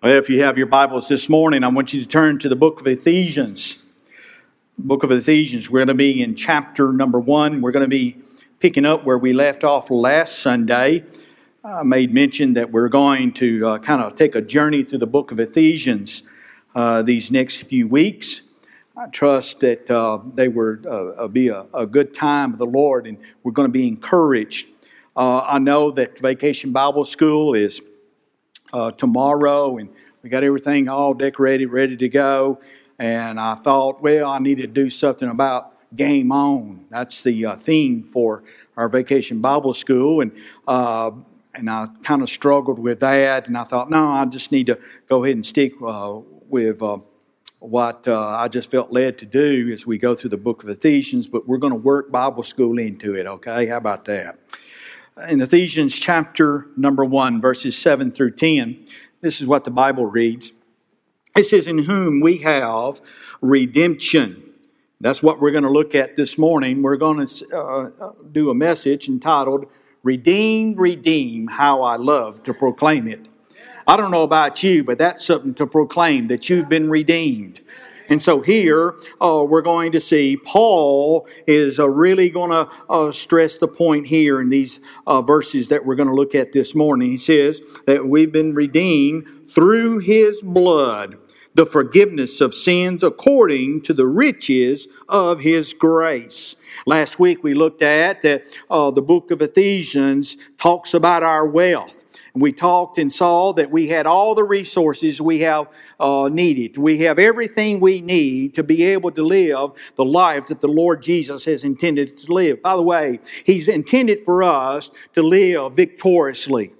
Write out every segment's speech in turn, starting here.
Well, if you have your Bibles this morning, I want you to turn to the book of Ephesians. Book of Ephesians. We're going to be in chapter number one. We're going to be picking up where we left off last Sunday. I made mention that we're going to uh, kind of take a journey through the book of Ephesians uh, these next few weeks. I trust that uh, they will uh, be a, a, good time of the Lord and we're going to be encouraged. Uh, I know that Vacation Bible School is uh, tomorrow, and we got everything all decorated, ready to go. And I thought, well, I need to do something about game on. That's the uh, theme for our vacation Bible school, and uh, and I kind of struggled with that. And I thought, no, I just need to go ahead and stick uh, with uh, what uh, I just felt led to do as we go through the book of Ephesians. But we're going to work Bible school into it. Okay, how about that? In Ephesians chapter number 1, verses 7 through 10, this is what the Bible reads. It says, In whom we have redemption. That's what we're going to look at this morning. We're going to uh, do a message entitled, Redeem, Redeem, How I Love to Proclaim It. I don't know about you, but that's something to proclaim that you've been redeemed. And so here uh, we're going to see Paul is uh, really going to uh, stress the point here in these uh, verses that we're going to look at this morning. He says that we've been redeemed through his blood, the forgiveness of sins according to the riches of his grace. Last week we looked at that uh, the book of Ephesians talks about our wealth we talked and saw that we had all the resources we have uh, needed. We have everything we need to be able to live the life that the Lord Jesus has intended to live. By the way, He's intended for us to live victoriously.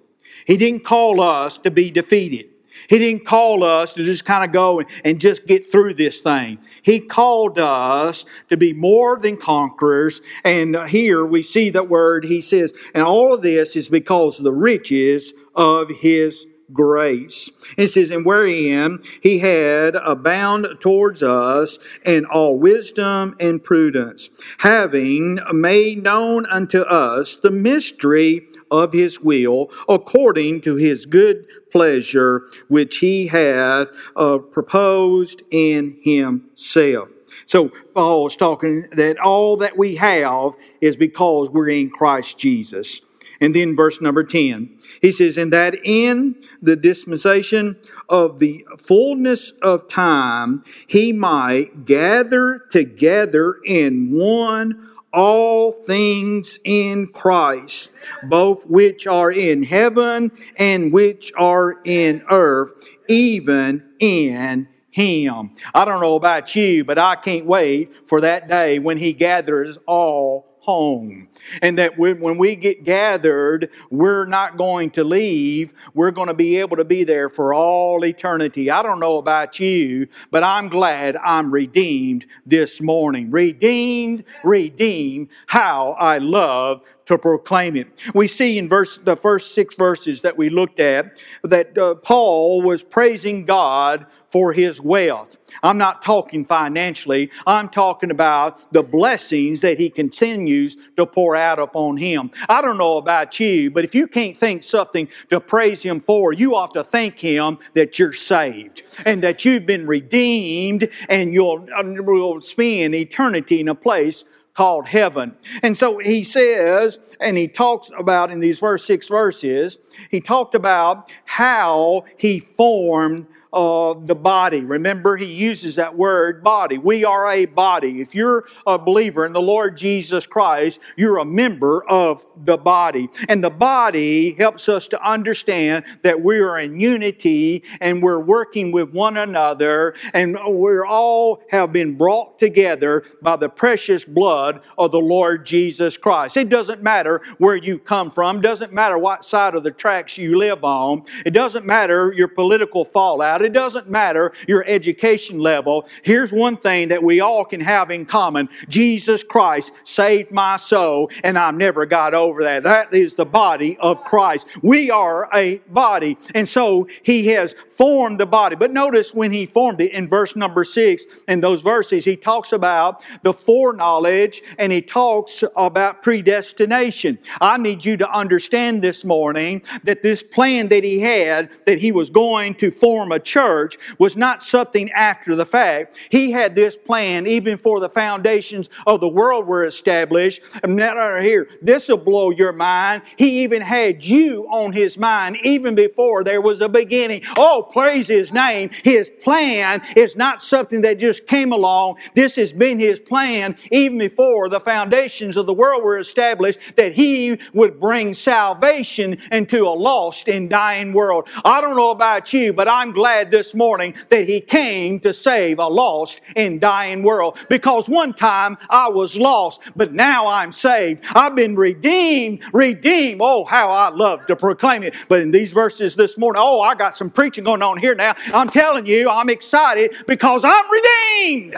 He didn't call us to be defeated. He didn't call us to just kind of go and just get through this thing. He called us to be more than conquerors. And here we see that word. He says, and all of this is because of the riches of his grace. It says, and wherein he had abound towards us in all wisdom and prudence, having made known unto us the mystery of his will, according to his good pleasure, which he had uh, proposed in himself. So Paul is talking that all that we have is because we're in Christ Jesus. And then verse number 10, he says, And that in the dispensation of the fullness of time, he might gather together in one all things in Christ, both which are in heaven and which are in earth, even in him. I don't know about you, but I can't wait for that day when he gathers all home. And that when we get gathered, we're not going to leave. We're going to be able to be there for all eternity. I don't know about you, but I'm glad I'm redeemed this morning. Redeemed, redeemed. How I love to proclaim it. We see in verse, the first six verses that we looked at that uh, Paul was praising God for his wealth. I'm not talking financially. I'm talking about the blessings that he continues to pour out upon him. I don't know about you, but if you can't think something to praise him for, you ought to thank him that you're saved and that you've been redeemed and you'll, you'll spend eternity in a place called heaven. And so he says, and he talks about in these first six verses, he talked about how he formed uh, the body. Remember, he uses that word body. We are a body. If you're a believer in the Lord Jesus Christ, you're a member of the body. And the body helps us to understand that we are in unity and we're working with one another and we're all have been brought together by the precious blood of the Lord Jesus Christ. It doesn't matter where you come from, doesn't matter what side of the tracks you live on, it doesn't matter your political fallout It doesn't matter your education level. Here's one thing that we all can have in common. Jesus Christ saved my soul and I never got over that. That is the body of Christ. We are a body. And so he has formed the body. But notice when he formed it in verse number six, in those verses, he talks about the foreknowledge and he talks about predestination. I need you to understand this morning that this plan that he had, that he was going to form a church, was not something after the fact. He had this plan even before the foundations of the world were established. And now here, this will blow your mind. He even had you on his mind even before there was a beginning. Oh, praise his name. His plan is not something that just came along. This has been his plan even before the foundations of the world were established that he would bring salvation into a lost and dying world. I don't know about you, but I'm glad this morning that he came to save a lost and dying world because one time I was lost, but now I'm saved. I've been redeemed, redeemed. Oh, how I love to proclaim it. But in these verses this morning, oh, I got some preaching going on here now. I'm telling you, I'm excited because I'm redeemed.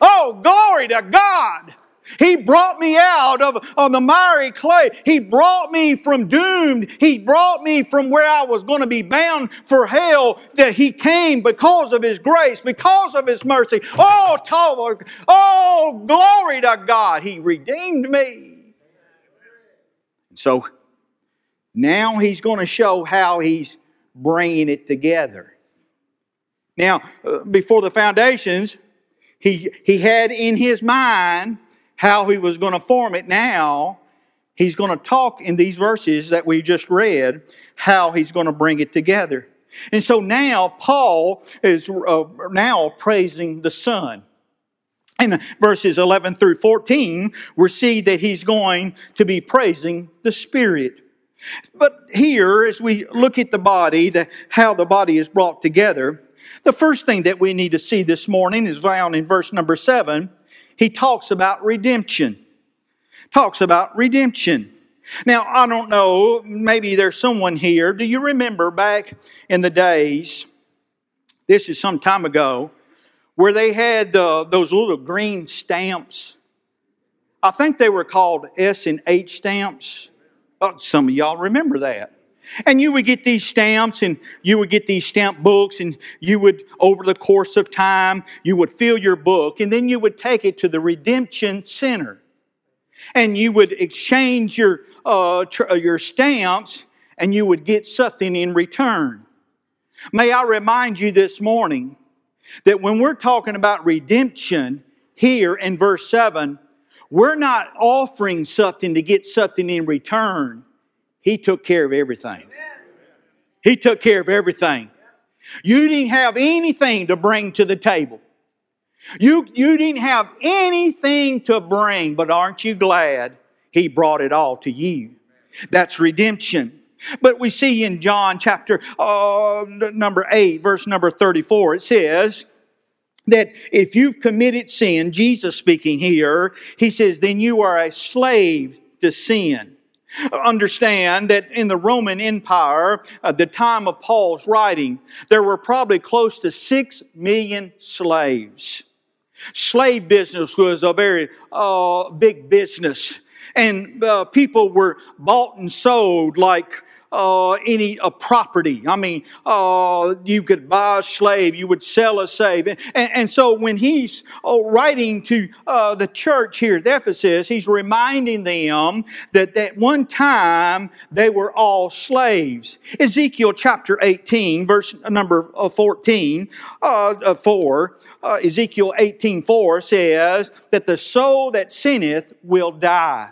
Oh, glory to God. He brought me out of, of the miry clay. He brought me from doomed. He brought me from where I was going to be bound for hell that He came because of His grace, because of His mercy. Oh, oh, glory to God. He redeemed me. So now He's going to show how He's bringing it together. Now, uh, before the foundations, he, he had in his mind how he was going to form it. Now, he's going to talk in these verses that we just read how he's going to bring it together. And so now Paul is uh, now praising the Son. In verses 11 through 14, we see that he's going to be praising the Spirit. But here, as we look at the body, the, how the body is brought together, the first thing that we need to see this morning is found in verse number seven. He talks about redemption. Talks about redemption. Now, I don't know, maybe there's someone here. Do you remember back in the days, this is some time ago, where they had uh, those little green stamps? I think they were called S and H stamps. Oh, some of y'all remember that. And you would get these stamps and you would get these stamp books and you would, over the course of time, you would fill your book and then you would take it to the Redemption Center. And you would exchange your, uh, tr- uh, your stamps and you would get something in return. May I remind you this morning that when we're talking about redemption here in verse 7, we're not offering something to get something in return. He took care of everything. He took care of everything. You didn't have anything to bring to the table. You, you didn't have anything to bring, but aren't you glad He brought it all to you? That's redemption. But we see in John chapter uh, number 8, verse number 34, it says, that if you've committed sin, Jesus speaking here, he says, then you are a slave to sin. Understand that in the Roman Empire, at the time of Paul's writing, there were probably close to six million slaves. Slave business was a very uh, big business, and uh, people were bought and sold like uh, any a property. I mean, uh, you could buy a slave, you would sell a slave. And, and so when he's uh, writing to uh, the church here at Ephesus, he's reminding them that at one time they were all slaves. Ezekiel chapter 18, verse number uh, 14, uh, 4, Ezekiel 18, 4 says that the soul that sinneth will die.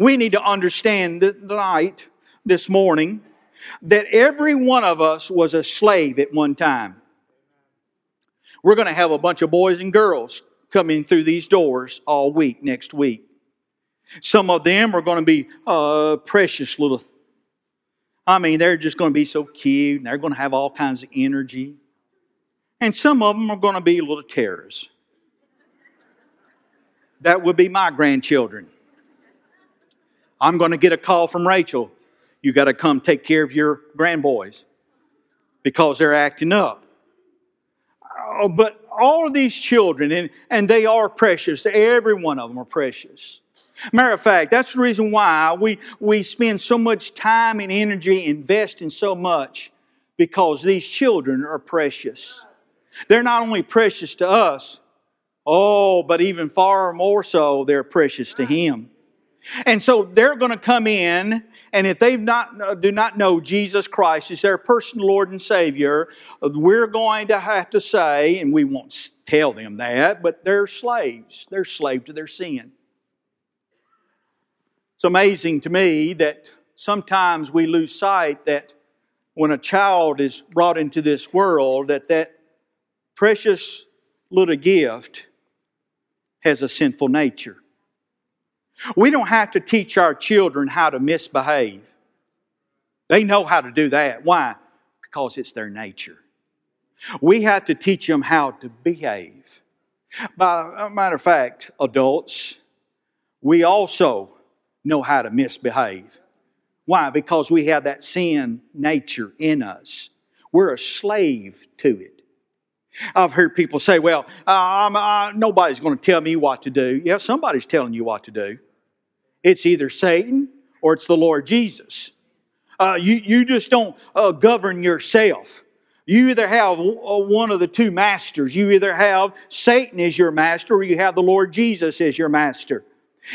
We need to understand tonight this morning that every one of us was a slave at one time. We're going to have a bunch of boys and girls coming through these doors all week next week. Some of them are going to be uh, precious little. I mean, they're just going to be so cute and they're going to have all kinds of energy. And some of them are going to be little terrors. That would be my grandchildren. I'm going to get a call from Rachel you got to come take care of your grandboys because they're acting up. Uh, but all of these children, and, and they are precious. Every one of them are precious. Matter of fact, that's the reason why we, we spend so much time and energy investing so much because these children are precious. They're not only precious to us, oh, but even far more so, they're precious to Him. And so they're going to come in, and if they not do not know Jesus Christ as their personal Lord and Savior, we're going to have to say, and we won't tell them that, but they're slaves. They're slave to their sin. It's amazing to me that sometimes we lose sight that when a child is brought into this world, that that precious little gift has a sinful nature. We don't have to teach our children how to misbehave. They know how to do that. Why? Because it's their nature. We have to teach them how to behave. By a matter of fact, adults, we also know how to misbehave. Why? Because we have that sin nature in us. We're a slave to it. I've heard people say, well, uh, uh, nobody's going to tell me what to do. Yeah, somebody's telling you what to do. It's either Satan or it's the Lord Jesus. Uh, you, you just don't uh, govern yourself. You either have uh, one of the two masters. You either have Satan as your master or you have the Lord Jesus as your master.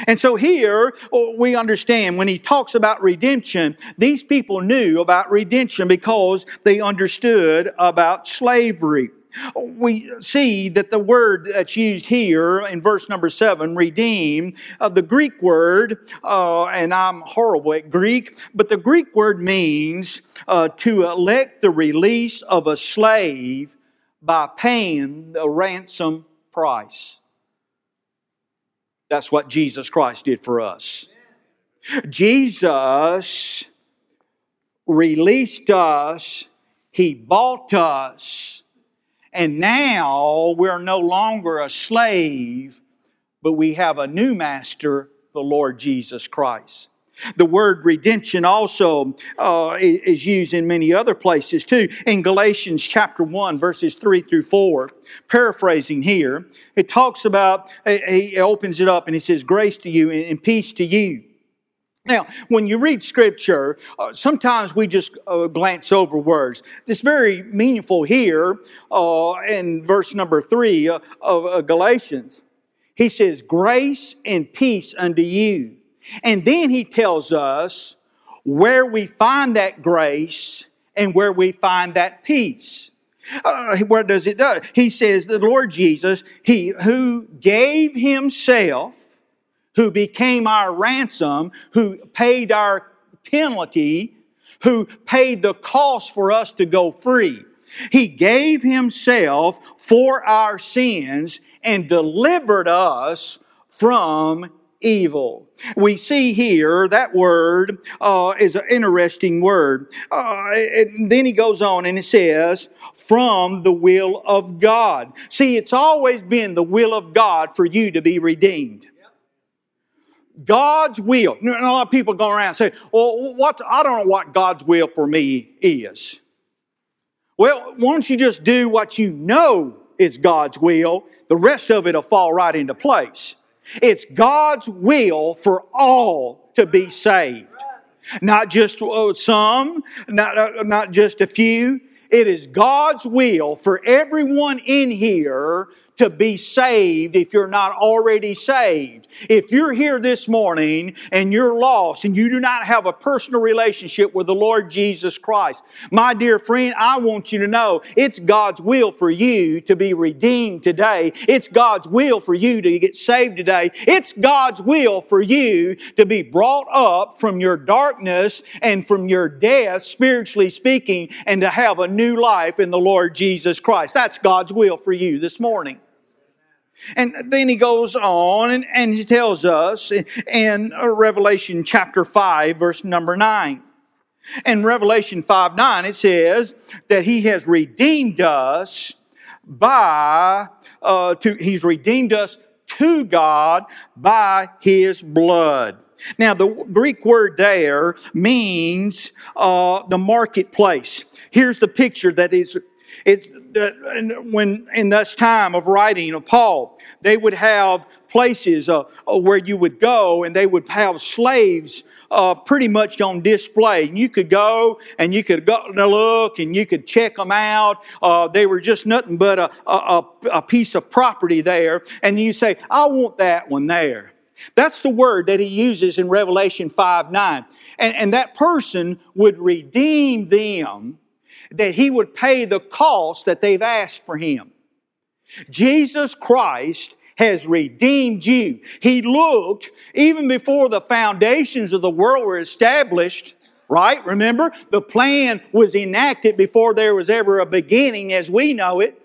And so here oh, we understand when he talks about redemption, these people knew about redemption because they understood about slavery. We see that the word that's used here in verse number seven, redeem, uh, the Greek word, uh, and I'm horrible at Greek, but the Greek word means uh, to elect the release of a slave by paying the ransom price. That's what Jesus Christ did for us. Jesus released us, He bought us, and now we're no longer a slave, but we have a new master, the Lord Jesus Christ. The word redemption also uh, is used in many other places too. In Galatians chapter 1, verses 3 through 4, paraphrasing here, it talks about, he opens it up and he says, Grace to you and peace to you. Now, when you read scripture, uh, sometimes we just uh, glance over words. This very meaningful here uh, in verse number three uh, of uh, Galatians. He says, Grace and peace unto you and then he tells us where we find that grace and where we find that peace. Uh, where does it do? He says the Lord Jesus, He who gave Himself, who became our ransom, who paid our penalty, who paid the cost for us to go free. He gave Himself for our sins and delivered us from evil. We see here that word uh, is an interesting word. Uh, then he goes on and he says, from the will of God. See, it's always been the will of God for you to be redeemed. God's will. And a lot of people go around and say, well, what, I don't know what God's will for me is. Well, why don't you just do what you know is God's will? The rest of it will fall right into place. It's God's will for all to be saved. Not just uh, some, not, uh, not just a few. It is God's will for everyone in here to be saved if you're not already saved. If you're here this morning and you're lost and you do not have a personal relationship with the Lord Jesus Christ, my dear friend, I want you to know it's God's will for you to be redeemed today. It's God's will for you to get saved today. It's God's will for you to be brought up from your darkness and from your death, spiritually speaking, and to have a new life in the Lord Jesus Christ. That's God's will for you this morning. And then he goes on and, and he tells us in Revelation chapter 5, verse number 9. In Revelation 5 9, it says that he has redeemed us by, uh, to, he's redeemed us to God by his blood. Now, the Greek word there means uh, the marketplace. Here's the picture that is It's when in this time of writing of Paul, they would have places uh, uh, where you would go, and they would have slaves uh, pretty much on display. And you could go and you could go and look and you could check them out. Uh, they were just nothing but a, a, a piece of property there. And you say, I want that one there. That's the word that he uses in Revelation 5 9. And, and that person would redeem them, that he would pay the cost that they've asked for him. Jesus Christ has redeemed you. He looked, even before the foundations of the world were established, right? Remember, the plan was enacted before there was ever a beginning as we know it.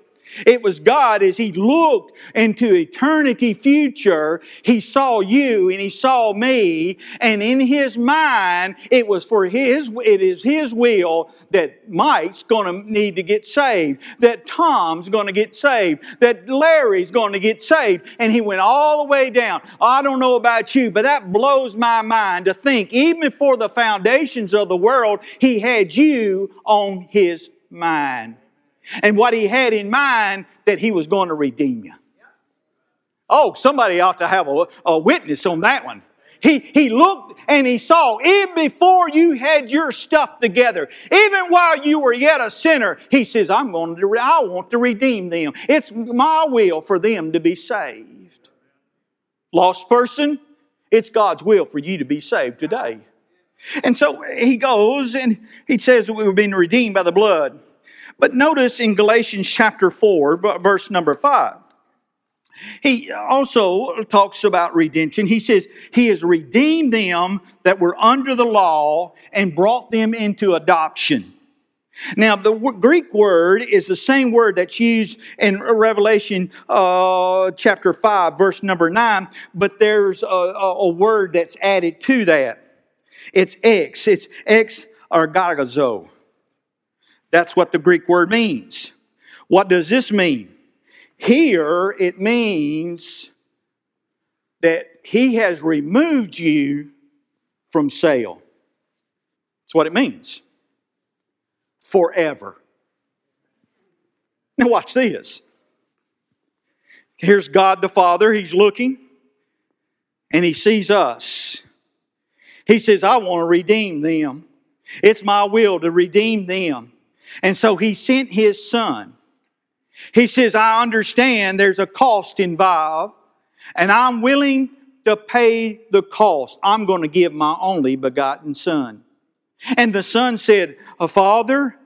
It was God as He looked into eternity future, He saw you and He saw me, and in His mind, it was for His, it is His will that Mike's gonna need to get saved, that Tom's gonna get saved, that Larry's gonna get saved, and He went all the way down. I don't know about you, but that blows my mind to think, even before the foundations of the world, He had you on His mind and what he had in mind that he was going to redeem you. Oh, somebody ought to have a, a witness on that one. He, he looked and he saw, even before you had your stuff together, even while you were yet a sinner, he says, I'm going to, I want to redeem them. It's my will for them to be saved. Lost person, it's God's will for you to be saved today. And so he goes and he says we were being redeemed by the blood. But notice in Galatians chapter 4, verse number 5, he also talks about redemption. He says, He has redeemed them that were under the law and brought them into adoption. Now, the Greek word is the same word that's used in Revelation uh, chapter 5, verse number 9, but there's a, a, word that's added to that. It's ex. It's ex agorazo. That's what the Greek word means. What does this mean? Here it means that he has removed you from sale. That's what it means. Forever. Now, watch this. Here's God the Father. He's looking and he sees us. He says, I want to redeem them. It's my will to redeem them. And so he sent his son. He says, I understand there's a cost involved, and I'm willing to pay the cost. I'm going to give my only begotten son. And the son said, Father,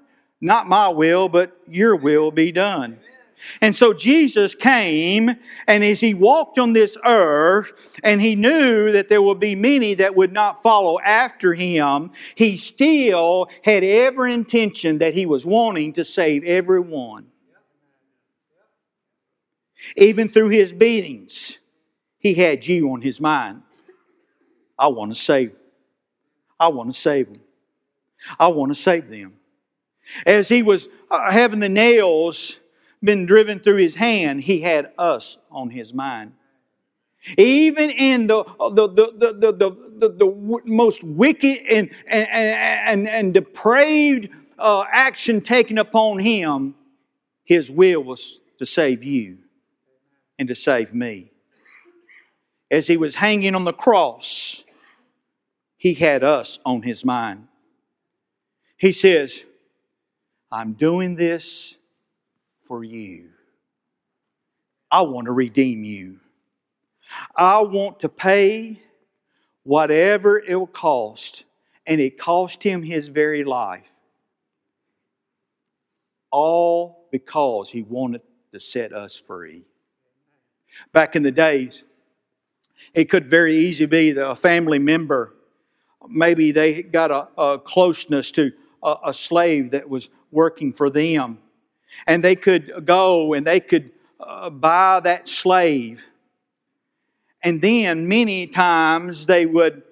not my will, but your will be done. And so Jesus came, and as he walked on this earth, and he knew that there would be many that would not follow after him, he still had every intention that he was wanting to save everyone. Even through his beatings, he had you on his mind. I want to save. I want to save them. I want to save them. As he was uh, having the nails been driven through his hand, he had us on his mind. Even in the, the, the, the, the, the, most wicked and, and, and, and depraved uh, action taken upon him, his will was to save you and to save me. As he was hanging on the cross, he had us on his mind. He says, I'm doing this for you. I want to redeem you. I want to pay whatever it will cost. And it cost him his very life. All because he wanted to set us free. Back in the days, it could very easily be that a family member, maybe they got a, a closeness to a, a slave that was working for them and they could go and they could uh, buy that slave. And then many times they would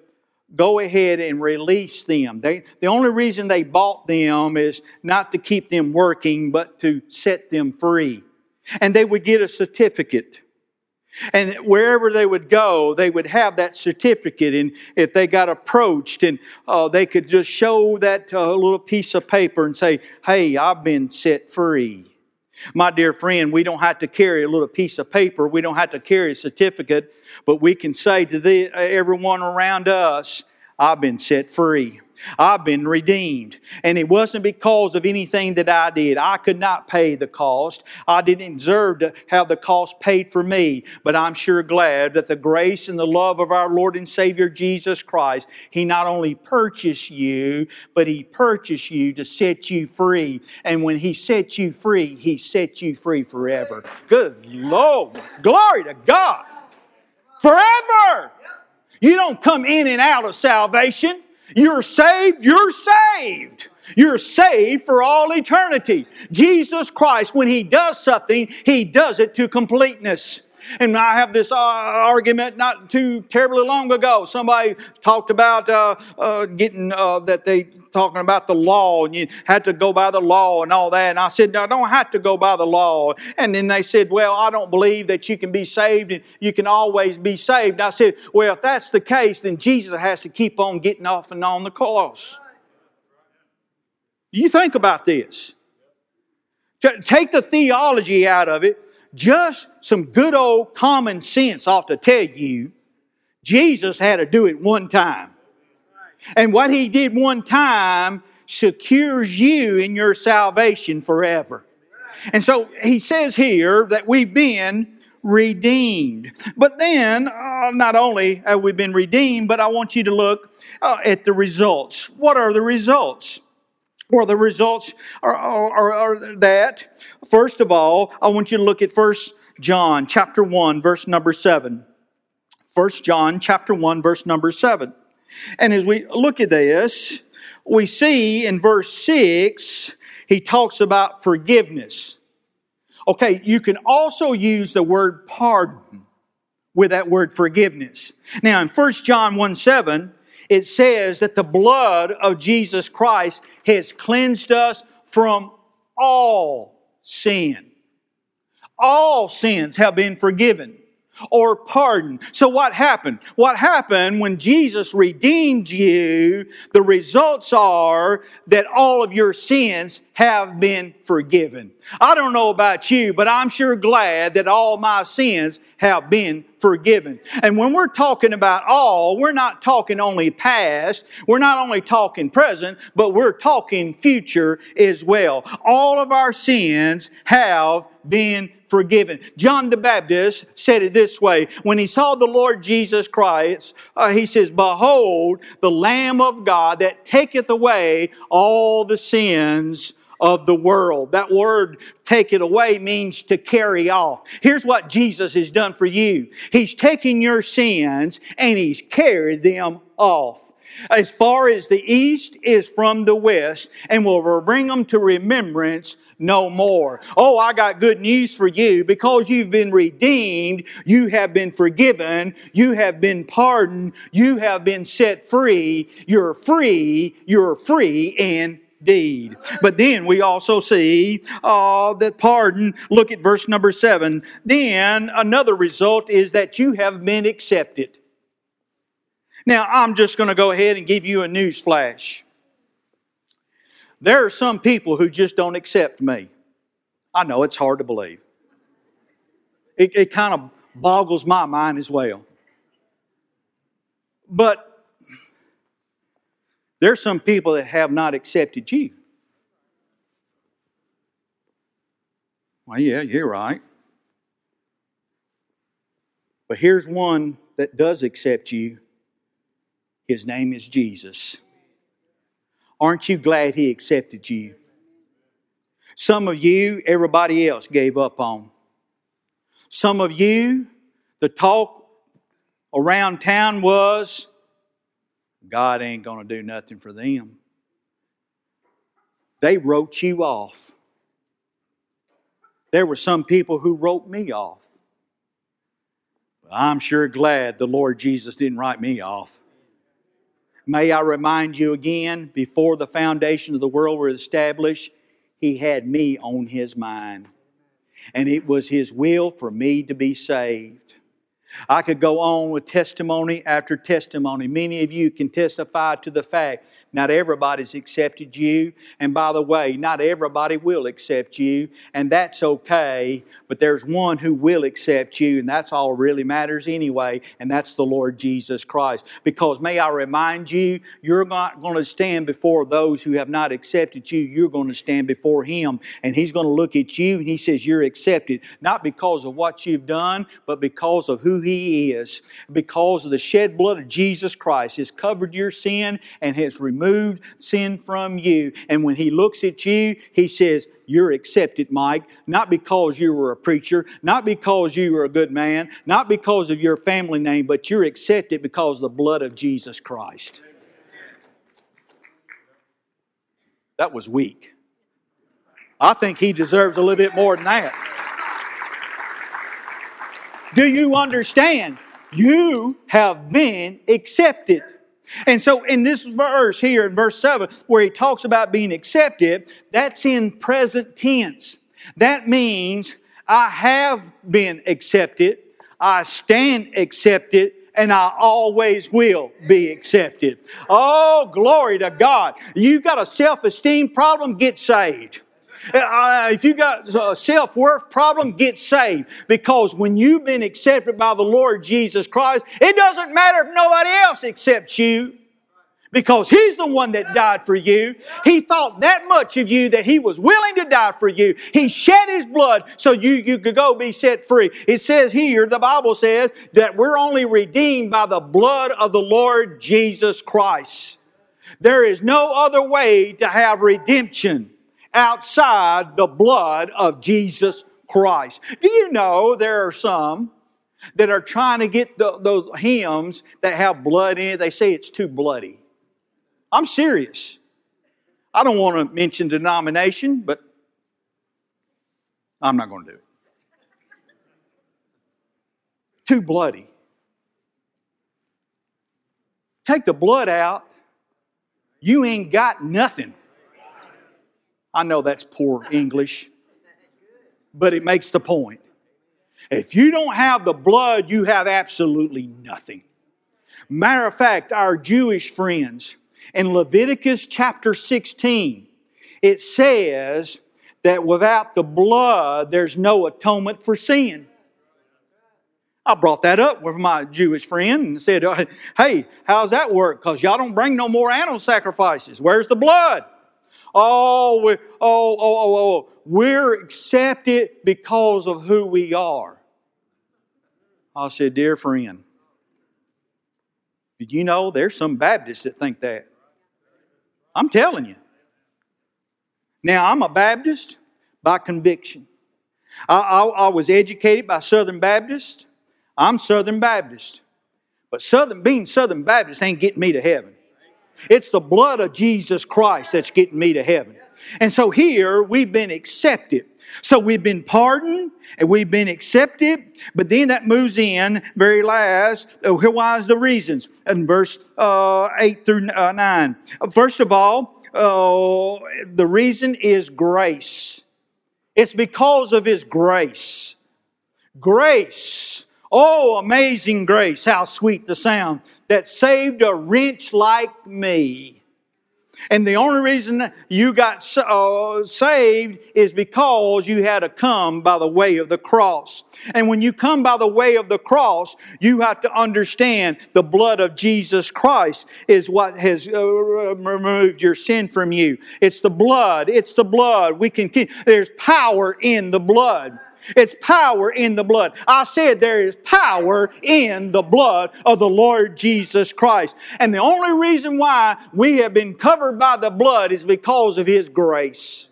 go ahead and release them. They, the only reason they bought them is not to keep them working, but to set them free. And they would get a certificate. And wherever they would go, they would have that certificate. And if they got approached, and uh, they could just show that uh, little piece of paper and say, Hey, I've been set free. My dear friend, we don't have to carry a little piece of paper. We don't have to carry a certificate, but we can say to the, everyone around us, I've been set free. I've been redeemed. And it wasn't because of anything that I did. I could not pay the cost. I didn't deserve to have the cost paid for me. But I'm sure glad that the grace and the love of our Lord and Savior Jesus Christ, He not only purchased you, but He purchased you to set you free. And when He set you free, He set you free forever. Good Lord. Glory to God. Forever. You don't come in and out of salvation. You're saved, you're saved. You're saved for all eternity. Jesus Christ, when He does something, He does it to completeness. And I have this uh, argument not too terribly long ago. Somebody talked about uh, uh, getting uh, that they talking about the law and you had to go by the law and all that. And I said, no, I don't have to go by the law. And then they said, well, I don't believe that you can be saved and you can always be saved. And I said, well, if that's the case, then Jesus has to keep on getting off and on the cross. You think about this. Take the theology out of it just some good old common sense ought to tell you Jesus had to do it one time. And what he did one time secures you in your salvation forever. And so he says here that we've been redeemed. But then, uh, not only have we been redeemed, but I want you to look uh, at the results. What are the results? Well, the results are, are, are, that, first of all, I want you to look at First John chapter 1, verse number 7. 1 John chapter 1, verse number 7. And as we look at this, we see in verse 6, he talks about forgiveness. Okay, you can also use the word pardon with that word forgiveness. Now, in 1 John 1 7, it says that the blood of Jesus Christ has cleansed us from all sin. All sins have been forgiven or pardon. So what happened? What happened when Jesus redeemed you? The results are that all of your sins have been forgiven. I don't know about you, but I'm sure glad that all my sins have been forgiven. And when we're talking about all, we're not talking only past, we're not only talking present, but we're talking future as well. All of our sins have been forgiven. John the Baptist said it this way when he saw the Lord Jesus Christ, uh, he says, Behold, the Lamb of God that taketh away all the sins of the world. That word take it away means to carry off. Here's what Jesus has done for you. He's taken your sins and He's carried them off as far as the east is from the west and will bring them to remembrance no more. Oh, I got good news for you. Because you've been redeemed, you have been forgiven, you have been pardoned, you have been set free. You're free, you're free indeed. But then we also see uh, that pardon, look at verse number seven. Then another result is that you have been accepted. Now, I'm just going to go ahead and give you a news flash. There are some people who just don't accept me. I know it's hard to believe. It, it kind of boggles my mind as well. But there's some people that have not accepted you. Well, yeah, you're right. But here's one that does accept you. His name is Jesus. Aren't you glad He accepted you? Some of you, everybody else gave up on. Some of you, the talk around town was, God ain't going to do nothing for them. They wrote you off. There were some people who wrote me off. But I'm sure glad the Lord Jesus didn't write me off. May I remind you again, before the foundation of the world was established, He had me on His mind. And it was His will for me to be saved. I could go on with testimony after testimony. Many of you can testify to the fact not everybody's accepted you. And by the way, not everybody will accept you, and that's okay. But there's one who will accept you, and that's all really matters anyway, and that's the Lord Jesus Christ. Because may I remind you, you're not going to stand before those who have not accepted you. You're going to stand before Him, and He's going to look at you, and He says, You're accepted, not because of what you've done, but because of who He is. Because of the shed blood of Jesus Christ has covered your sin and has removed removed sin from you. And when He looks at you, He says, You're accepted, Mike, not because you were a preacher, not because you were a good man, not because of your family name, but you're accepted because of the blood of Jesus Christ. That was weak. I think he deserves a little bit more than that. Do you understand? You have been accepted. And so in this verse here, in verse 7, where he talks about being accepted, that's in present tense. That means I have been accepted, I stand accepted, and I always will be accepted. Oh, glory to God. You've got a self esteem problem, get saved. Uh, if you got a self worth problem, get saved. Because when you've been accepted by the Lord Jesus Christ, it doesn't matter if nobody else accepts you. Because He's the one that died for you. He thought that much of you that He was willing to die for you. He shed His blood so you, you could go be set free. It says here, the Bible says, that we're only redeemed by the blood of the Lord Jesus Christ. There is no other way to have redemption outside the blood of Jesus Christ. Do you know there are some that are trying to get the, the hymns that have blood in it? They say it's too bloody. I'm serious. I don't want to mention denomination, but I'm not going to do it. Too bloody. Take the blood out, you ain't got nothing. I know that's poor English, but it makes the point. If you don't have the blood, you have absolutely nothing. Matter of fact, our Jewish friends, in Leviticus chapter 16, it says that without the blood, there's no atonement for sin. I brought that up with my Jewish friend and said, Hey, how's that work? Because y'all don't bring no more animal sacrifices. Where's the blood? Oh, we, oh, oh, oh, oh, we're accepted because of who we are. I said, dear friend, did you know there's some Baptists that think that? I'm telling you. Now, I'm a Baptist by conviction. I, I, I was educated by Southern Baptist. I'm Southern Baptist. But Southern, being Southern Baptist ain't getting me to heaven. It's the blood of Jesus Christ that's getting me to heaven. And so here we've been accepted. So we've been pardoned and we've been accepted, but then that moves in very last. Oh, here was the reasons in verse uh, 8 through uh, 9. First of all, uh, the reason is grace. It's because of His grace. Grace. Oh, amazing grace. How sweet the sound that saved a wretch like me. And the only reason you got uh, saved is because you had to come by the way of the cross. And when you come by the way of the cross, you have to understand the blood of Jesus Christ is what has uh, removed your sin from you. It's the blood. It's the blood. We can there's power in the blood. It's power in the blood. I said there is power in the blood of the Lord Jesus Christ. And the only reason why we have been covered by the blood is because of His grace.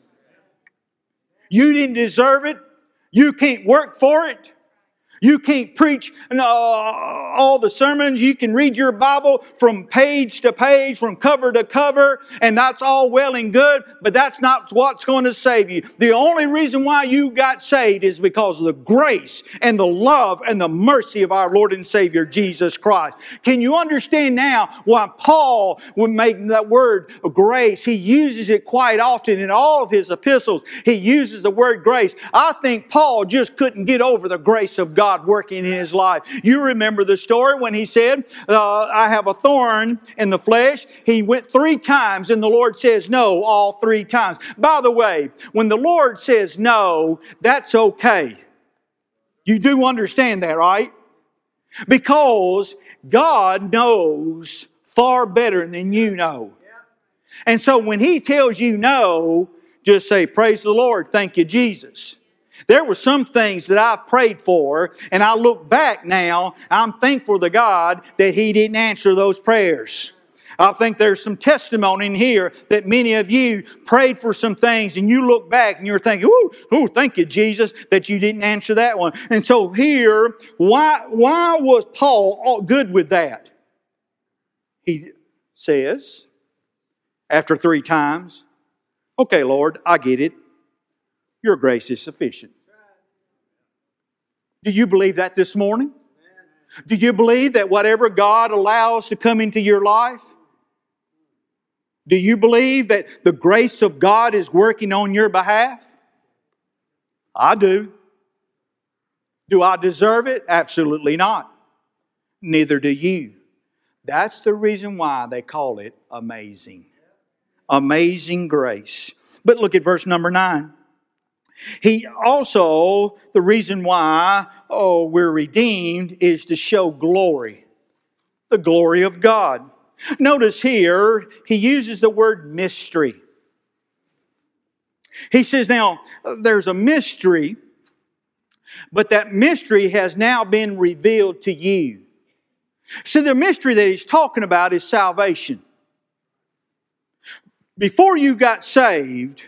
You didn't deserve it. You can't work for it. You can't preach uh, all the sermons. You can read your Bible from page to page, from cover to cover, and that's all well and good, but that's not what's going to save you. The only reason why you got saved is because of the grace and the love and the mercy of our Lord and Savior Jesus Christ. Can you understand now why Paul would make that word grace? He uses it quite often in all of his epistles. He uses the word grace. I think Paul just couldn't get over the grace of God God working in his life. You remember the story when he said, uh, I have a thorn in the flesh. He went three times and the Lord says no all three times. By the way, when the Lord says no, that's okay. You do understand that, right? Because God knows far better than you know. And so when He tells you no, just say, Praise the Lord, thank you, Jesus. There were some things that I've prayed for, and I look back now, I'm thankful to God that He didn't answer those prayers. I think there's some testimony in here that many of you prayed for some things and you look back and you're thinking, ooh, ooh, thank you, Jesus, that you didn't answer that one. And so here, why, why was Paul good with that? He says, after three times, okay, Lord, I get it. Your grace is sufficient. Do you believe that this morning? Do you believe that whatever God allows to come into your life, do you believe that the grace of God is working on your behalf? I do. Do I deserve it? Absolutely not. Neither do you. That's the reason why they call it amazing. Amazing grace. But look at verse number nine. He also, the reason why, oh, we're redeemed is to show glory. The glory of God. Notice here, he uses the word mystery. He says, now, there's a mystery, but that mystery has now been revealed to you. See, the mystery that he's talking about is salvation. Before you got saved,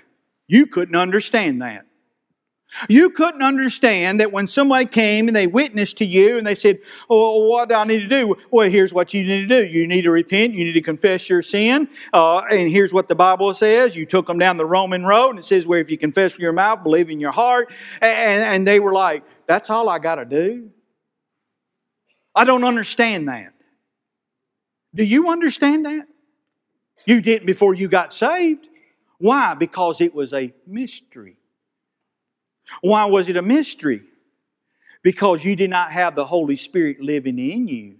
you couldn't understand that. You couldn't understand that when somebody came and they witnessed to you and they said, Oh, what do I need to do? Well, here's what you need to do. You need to repent. You need to confess your sin. Uh, and here's what the Bible says. You took them down the Roman road and it says, where if you confess with your mouth, believe in your heart. And, and they were like, That's all I got to do? I don't understand that. Do you understand that? You didn't before you got saved. Why? Because it was a mystery. Why was it a mystery? Because you did not have the Holy Spirit living in you.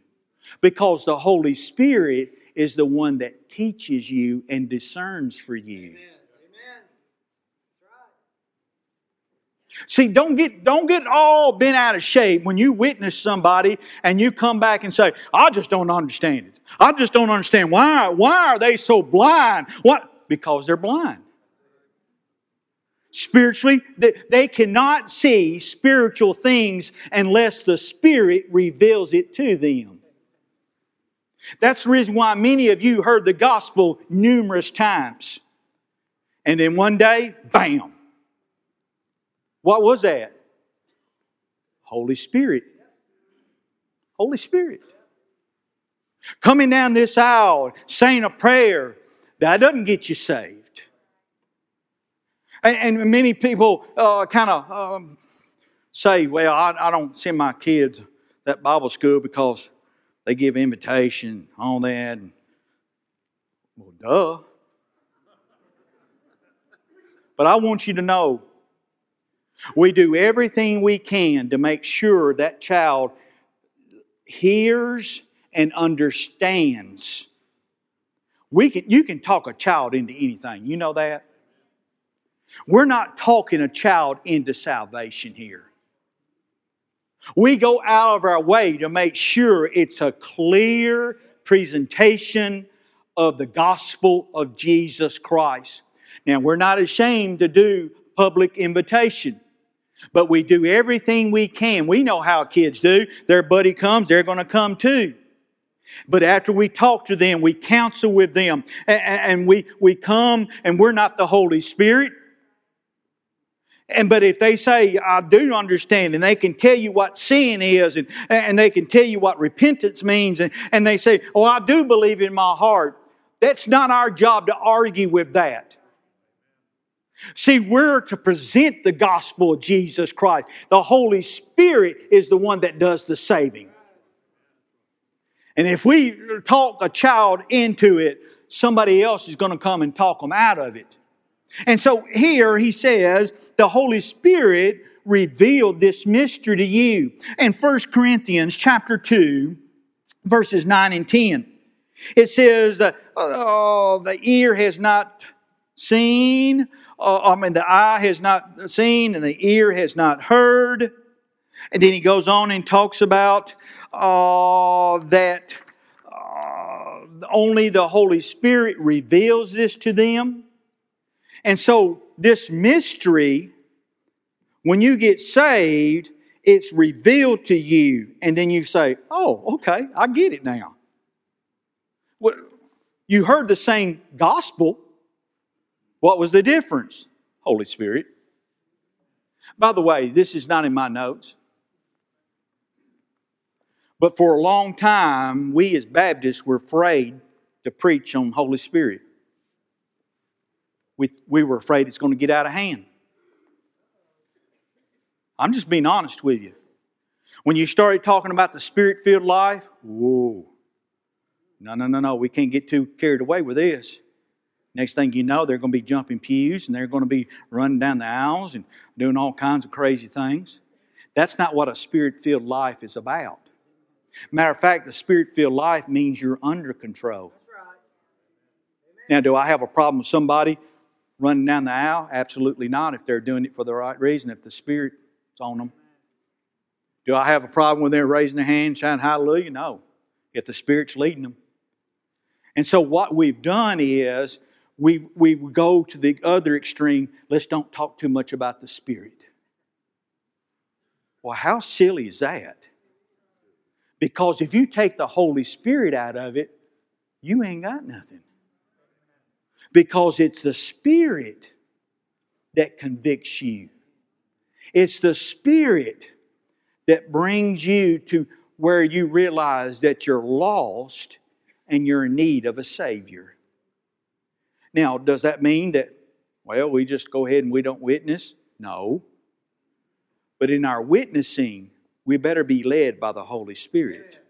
Because the Holy Spirit is the one that teaches you and discerns for you. Amen. See, don't get, don't get all bent out of shape when you witness somebody and you come back and say, I just don't understand it. I just don't understand why, why are they so blind? What? Because they're blind. Spiritually, they cannot see spiritual things unless the Spirit reveals it to them. That's the reason why many of you heard the gospel numerous times. And then one day, bam. What was that? Holy Spirit. Holy Spirit. Coming down this aisle, saying a prayer, that doesn't get you saved. And, and many people uh, kind of um, say, well, I, I don't send my kids that Bible school because they give invitation on that. Well, duh. But I want you to know we do everything we can to make sure that child hears and understands. We can, you can talk a child into anything. You know that? We're not talking a child into salvation here. We go out of our way to make sure it's a clear presentation of the gospel of Jesus Christ. Now, we're not ashamed to do public invitation, but we do everything we can. We know how kids do. Their buddy comes, they're going to come too. But after we talk to them, we counsel with them, and, we, we come, and we're not the Holy Spirit. And but if they say, I do understand, and they can tell you what sin is, and, and they can tell you what repentance means, and, and they say, Oh, I do believe in my heart, that's not our job to argue with that. See, we're to present the gospel of Jesus Christ. The Holy Spirit is the one that does the saving. And if we talk a child into it, somebody else is going to come and talk them out of it. And so here he says the Holy Spirit revealed this mystery to you. In 1 Corinthians chapter 2, verses 9 and 10, it says that oh, the ear has not seen, uh, I mean, the eye has not seen, and the ear has not heard. And then he goes on and talks about uh, that uh, only the Holy Spirit reveals this to them. And so, this mystery, when you get saved, it's revealed to you, and then you say, Oh, okay, I get it now. Well, you heard the same gospel. What was the difference? Holy Spirit. By the way, this is not in my notes. But for a long time, we as Baptists were afraid to preach on Holy Spirit. We, we were afraid it's going to get out of hand. I'm just being honest with you. When you started talking about the spirit filled life, whoa. No, no, no, no. We can't get too carried away with this. Next thing you know, they're going to be jumping pews and they're going to be running down the aisles and doing all kinds of crazy things. That's not what a spirit filled life is about. Matter of fact, the spirit filled life means you're under control. Now, do I have a problem with somebody running down the aisle? Absolutely not, if they're doing it for the right reason, if the Spirit's on them. Do I have a problem when they're raising their hand, shouting hallelujah? No, if the Spirit's leading them. And so, what we've done is we, we go to the other extreme. Let's don't talk too much about the Spirit. Well, how silly is that? Because if you take the Holy Spirit out of it, you ain't got nothing. Because it's the Spirit that convicts you. It's the Spirit that brings you to where you realize that you're lost and you're in need of a Savior. Now, does that mean that, well, we just go ahead and we don't witness? No. But in our witnessing, we better be led by the Holy Spirit.